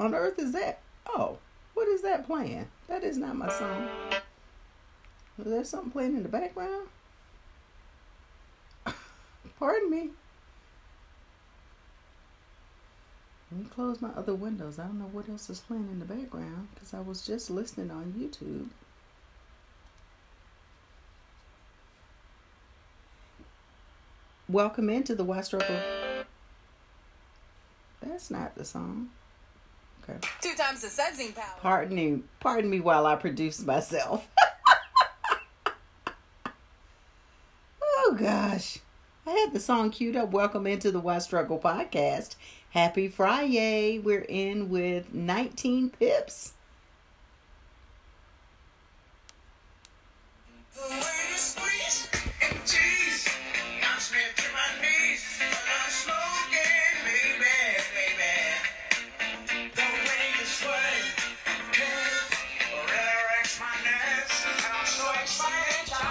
on earth is that? Oh, what is that playing? That is not my song. Is there something playing in the background? Pardon me. Let me close my other windows. I don't know what else is playing in the background because I was just listening on YouTube. Welcome into the Why Struggle. That's not the song. Okay. Two times the sensing power. Pardon me, pardon me while I produce myself. oh gosh. I had the song queued up. Welcome into the Why Struggle podcast. Happy Friday. We're in with 19 pips.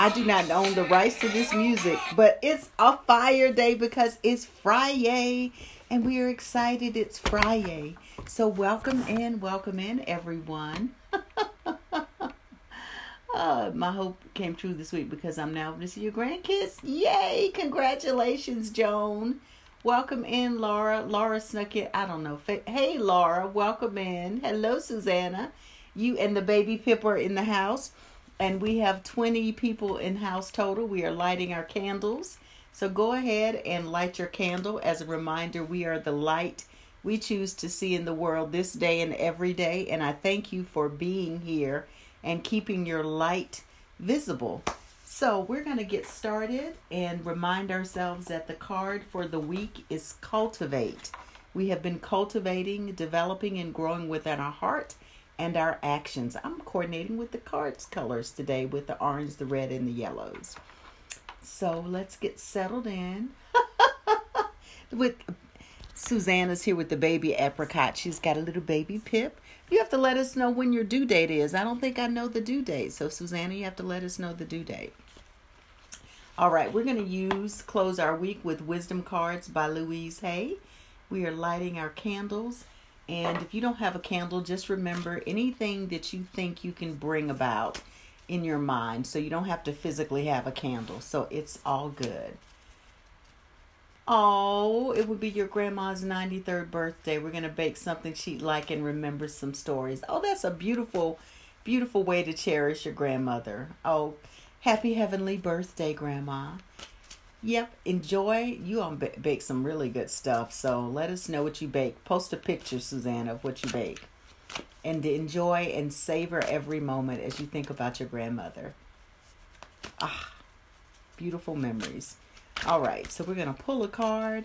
I do not own the rights to this music, but it's a fire day because it's Friday and we are excited it's Friday. So, welcome in, welcome in, everyone. uh, my hope came true this week because I'm now to see your grandkids. Yay! Congratulations, Joan. Welcome in, Laura. Laura snuck it. I don't know. Hey, Laura. Welcome in. Hello, Susanna. You and the baby Pip are in the house and we have 20 people in house total. We are lighting our candles. So go ahead and light your candle. As a reminder, we are the light we choose to see in the world this day and every day. And I thank you for being here and keeping your light visible. So we're going to get started and remind ourselves that the card for the week is cultivate. We have been cultivating, developing, and growing within our heart and our actions. I'm coordinating with the cards colors today with the orange, the red, and the yellows. So let's get settled in. with Susanna's here with the baby apricot. She's got a little baby pip. You have to let us know when your due date is. I don't think I know the due date. So Susanna, you have to let us know the due date. All right, we're going to use close our week with wisdom cards by Louise Hay. We are lighting our candles and if you don't have a candle, just remember anything that you think you can bring about in your mind. So you don't have to physically have a candle. So it's all good. Oh, it would be your grandma's 93rd birthday. We're going to bake something she'd like and remember some stories. Oh, that's a beautiful, beautiful way to cherish your grandmother. Oh, happy heavenly birthday, Grandma. Yep, enjoy. You on bake some really good stuff. So let us know what you bake. Post a picture, Susanna, of what you bake. And enjoy and savor every moment as you think about your grandmother. Ah, beautiful memories. All right, so we're going to pull a card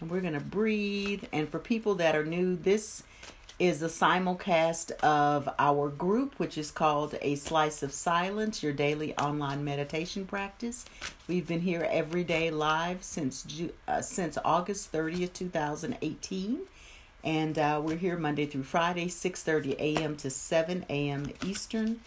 and we're going to breathe. And for people that are new, this is a simulcast of our group, which is called A Slice of Silence, your daily online meditation practice. We've been here every day live since uh, since August 30th, 2018. And uh, we're here Monday through Friday, 6.30 a.m. to 7 a.m. Eastern.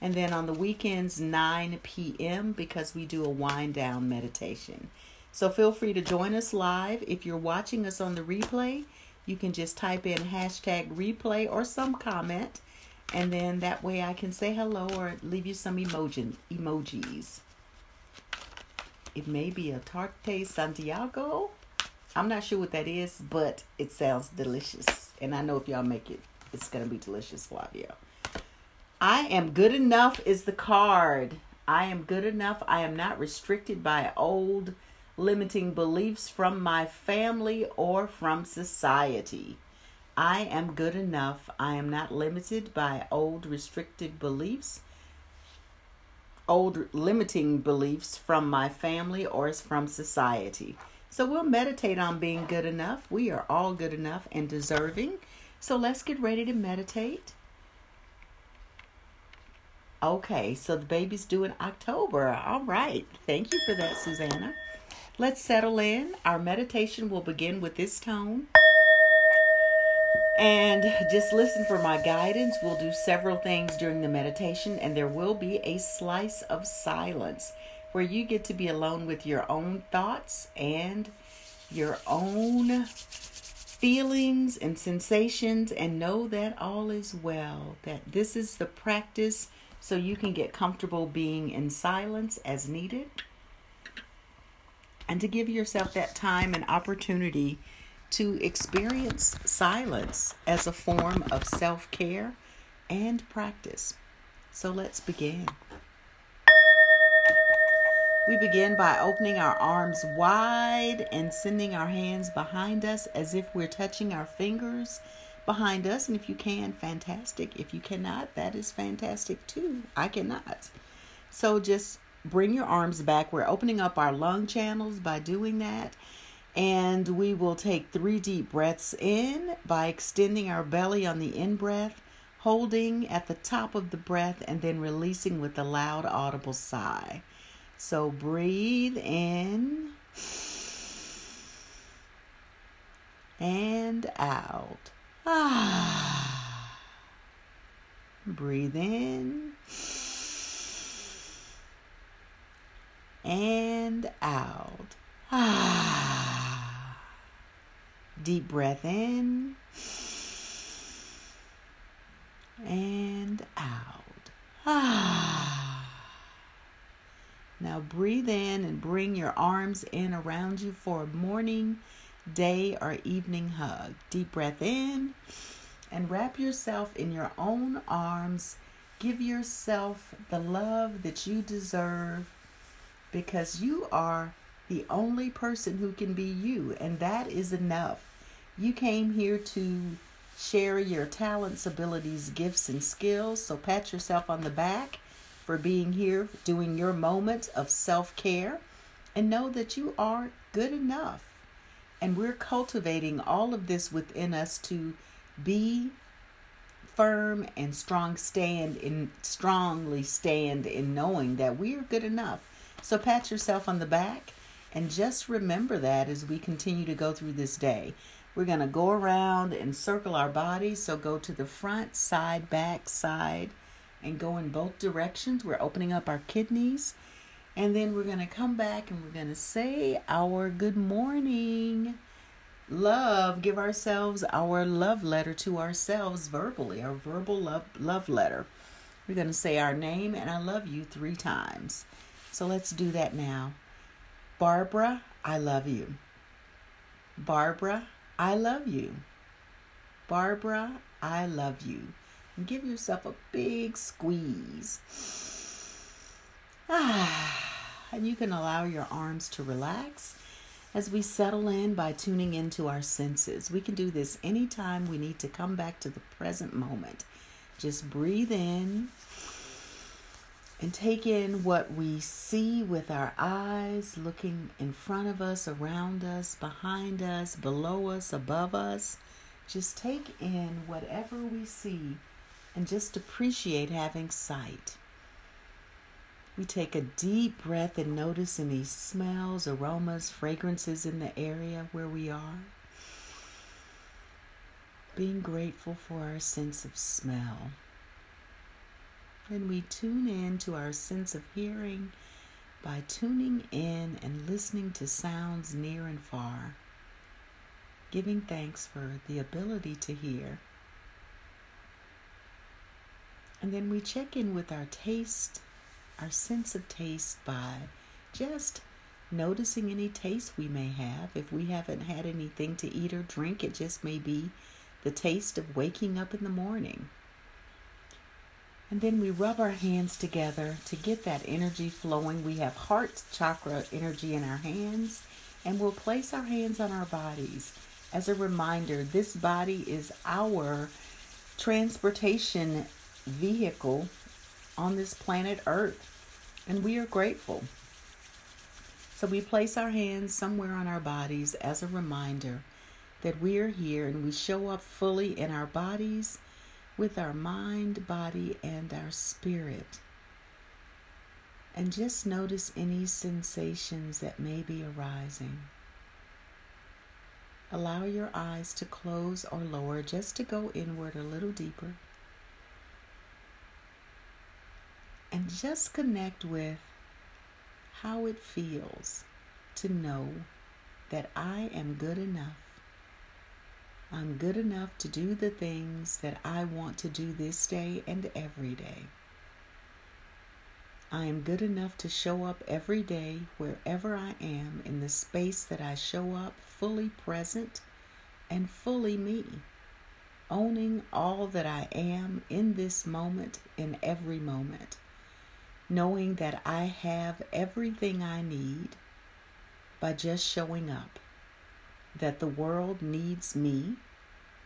And then on the weekends, 9 p.m. because we do a wind down meditation. So feel free to join us live. If you're watching us on the replay, you can just type in hashtag replay or some comment, and then that way I can say hello or leave you some emoji emojis. It may be a tarte Santiago. I'm not sure what that is, but it sounds delicious. And I know if y'all make it, it's to be delicious, Flavio. I am good enough is the card. I am good enough. I am not restricted by old limiting beliefs from my family or from society. I am good enough. I am not limited by old restricted beliefs, old limiting beliefs from my family or from society. So we'll meditate on being good enough. We are all good enough and deserving. So let's get ready to meditate. Okay, so the baby's due in October. All right. Thank you for that, Susanna. Let's settle in. Our meditation will begin with this tone. And just listen for my guidance. We'll do several things during the meditation, and there will be a slice of silence where you get to be alone with your own thoughts and your own feelings and sensations and know that all is well. That this is the practice so you can get comfortable being in silence as needed. And to give yourself that time and opportunity to experience silence as a form of self care and practice. So let's begin. We begin by opening our arms wide and sending our hands behind us as if we're touching our fingers behind us. And if you can, fantastic. If you cannot, that is fantastic too. I cannot. So just bring your arms back. We're opening up our lung channels by doing that. And we will take three deep breaths in by extending our belly on the in breath, holding at the top of the breath, and then releasing with a loud, audible sigh. So breathe in and out. Ah. Breathe in and out. Ah. Deep breath in and out. Ah. Now breathe in and bring your arms in around you for a morning, day, or evening hug. Deep breath in and wrap yourself in your own arms. Give yourself the love that you deserve because you are the only person who can be you, and that is enough. You came here to share your talents, abilities, gifts, and skills, so pat yourself on the back for being here, doing your moment of self care, and know that you are good enough. And we're cultivating all of this within us to be firm and strong stand in strongly stand in knowing that we are good enough. So pat yourself on the back and just remember that as we continue to go through this day. We're going to go around and circle our bodies. So go to the front, side, back, side, and go in both directions. We're opening up our kidneys. And then we're going to come back and we're going to say our good morning. Love, give ourselves our love letter to ourselves verbally, our verbal love, love letter. We're going to say our name and I love you three times. So let's do that now. Barbara, I love you. Barbara, I love you. Barbara, I love you. And give yourself a big squeeze. Ah, and you can allow your arms to relax as we settle in by tuning into our senses. We can do this anytime we need to come back to the present moment. Just breathe in and take in what we see with our eyes, looking in front of us, around us, behind us, below us, above us. Just take in whatever we see and just appreciate having sight. We take a deep breath and notice any smells, aromas, fragrances in the area where we are. Being grateful for our sense of smell. And we tune in to our sense of hearing by tuning in and listening to sounds near and far, giving thanks for the ability to hear. And then we check in with our taste, our sense of taste by just noticing any taste we may have. If we haven't had anything to eat or drink, it just may be the taste of waking up in the morning. And then we rub our hands together to get that energy flowing. We have heart chakra energy in our hands, and we'll place our hands on our bodies. As a reminder, this body is our transportation vehicle on this planet Earth, and we are grateful. So we place our hands somewhere on our bodies as a reminder that we are here and we show up fully in our bodies with our mind, body, and our spirit. And just notice any sensations that may be arising. Allow your eyes to close or lower just to go inward a little deeper. And just connect with how it feels to know that I am good enough. I'm good enough to do the things that I want to do this day and every day. I am good enough to show up every day wherever I am in the space that I show up, fully present and fully me, owning all that I am in this moment, in every moment, knowing that I have everything I need by just showing up that the world needs me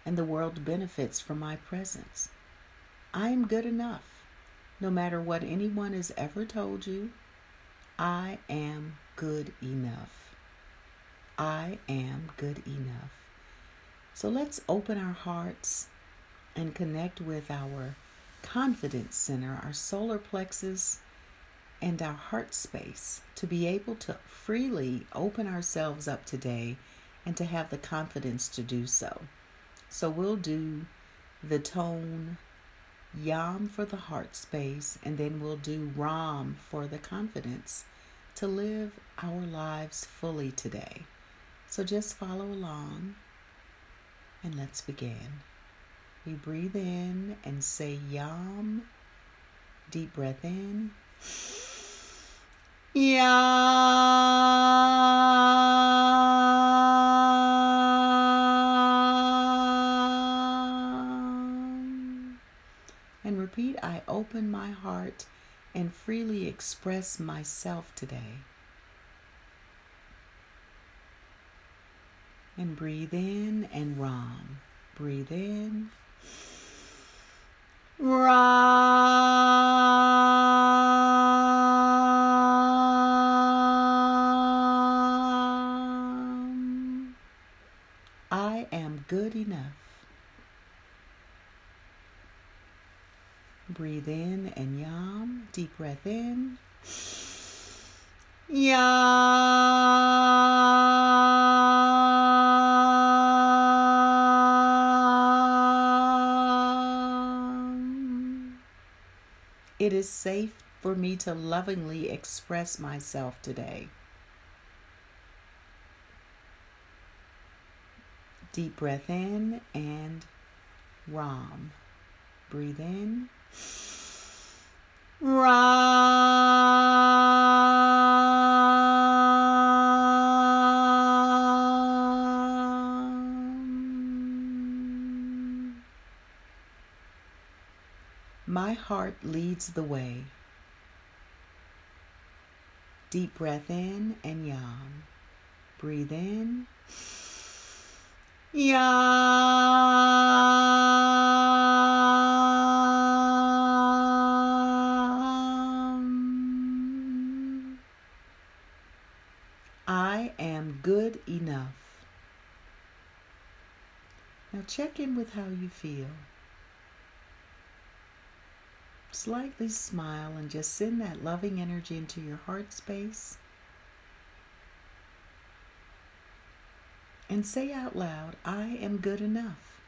and the world benefits from my presence. I am good enough. No matter what anyone has ever told you, I am good enough. I am good enough. So let's open our hearts and connect with our confidence center, our solar plexus, and our heart space to be able to freely open ourselves up today and to have the confidence to do so. So we'll do the tone Yam for the heart space, and then we'll do Ram for the confidence to live our lives fully today. So just follow along and let's begin. We breathe in and say Yam. Deep breath in. Yam. And repeat I open my heart and freely express myself today. And breathe in and Ram. Breathe in. Ram. I am good enough. Breathe in and yam. Deep breath in. Yam. It is safe for me to lovingly express myself today. Deep breath in and Ram. Breathe in. My heart leads the way. Deep breath in and yam. Breathe in. Yam. I am good enough. Now check in with how you feel. Slightly smile and just send that loving energy into your heart space. and say out loud, I am good enough.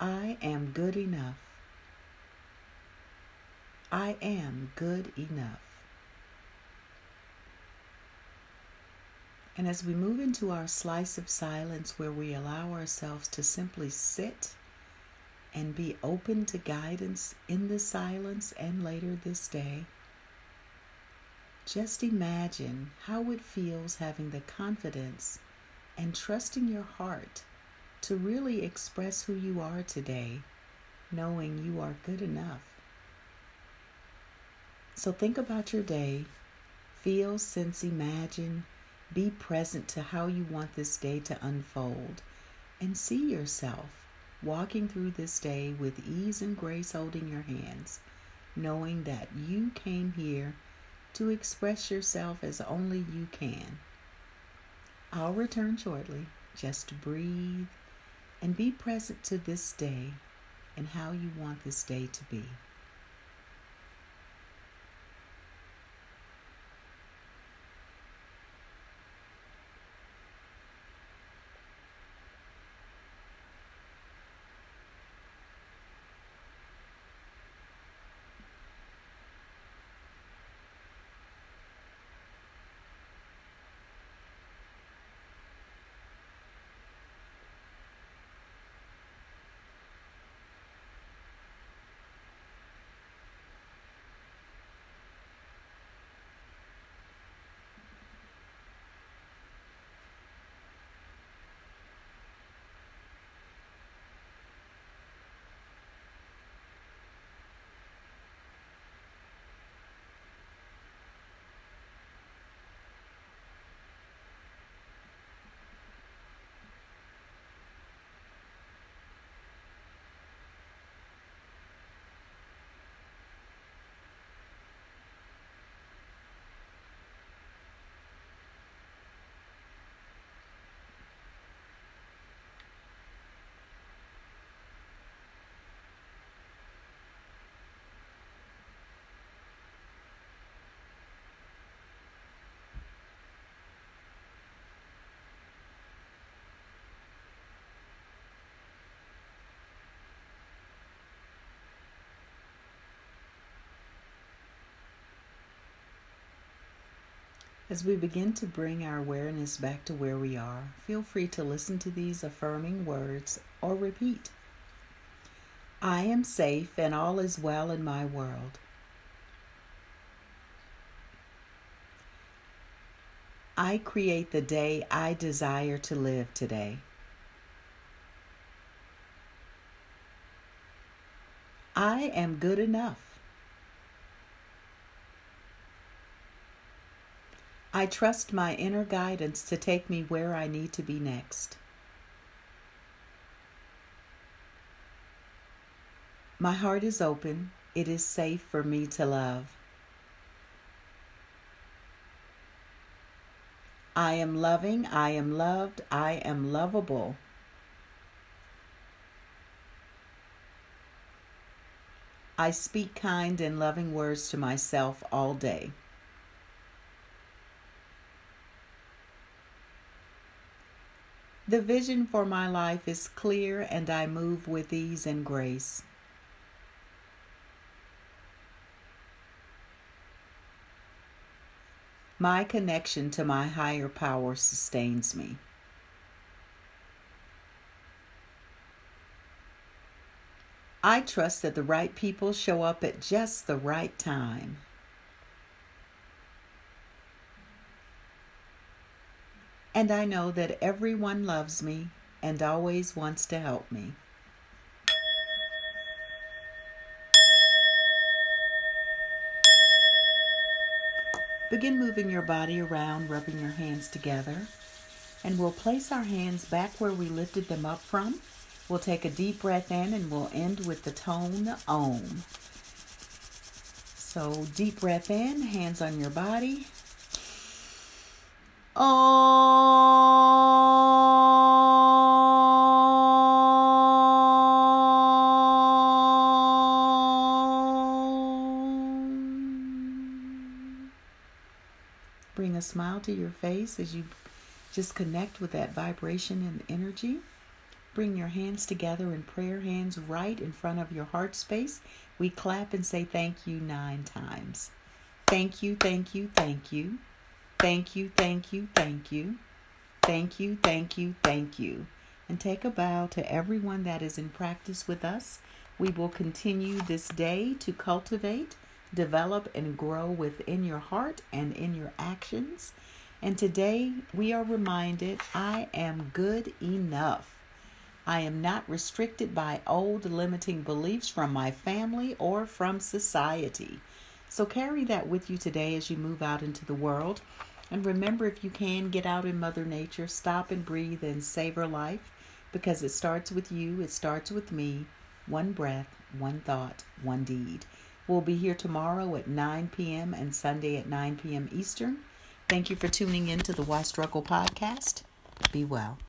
I am good enough. I am good enough. And as we move into our slice of silence where we allow ourselves to simply sit and be open to guidance in the silence and later this day, just imagine how it feels having the confidence and trusting your heart to really express who you are today, knowing you are good enough. So think about your day, feel, sense, imagine, be present to how you want this day to unfold, and see yourself walking through this day with ease and grace holding your hands, knowing that you came here to express yourself as only you can. I'll return shortly. Just breathe and be present to this day and how you want this day to be. As we begin to bring our awareness back to where we are, feel free to listen to these affirming words or repeat. I am safe and all is well in my world. I create the day I desire to live today. I am good enough. I trust my inner guidance to take me where I need to be next. My heart is open. It is safe for me to love. I am loving. I am loved. I am lovable. I speak kind and loving words to myself all day. The vision for my life is clear and I move with ease and grace. My connection to my higher power sustains me. I trust that the right people show up at just the right time. And I know that everyone loves me and always wants to help me. Begin moving your body around, rubbing your hands together. And we'll place our hands back where we lifted them up from. We'll take a deep breath in and we'll end with the tone Om. So, deep breath in, hands on your body. Bring a smile to your face as you just connect with that vibration and energy. Bring your hands together in prayer hands right in front of your heart space. We clap and say thank you nine times. Thank you, thank you, thank you. Thank you, thank you, thank you. Thank you, thank you, thank you. And take a bow to everyone that is in practice with us. We will continue this day to cultivate, develop, and grow within your heart and in your actions. And today we are reminded I am good enough. I am not restricted by old limiting beliefs from my family or from society. So carry that with you today as you move out into the world. And remember, if you can, get out in Mother Nature, stop and breathe and savor life because it starts with you, it starts with me. One breath, one thought, one deed. We'll be here tomorrow at 9 p.m. and Sunday at 9 p.m. Eastern. Thank you for tuning in to the Why Struggle podcast. Be well.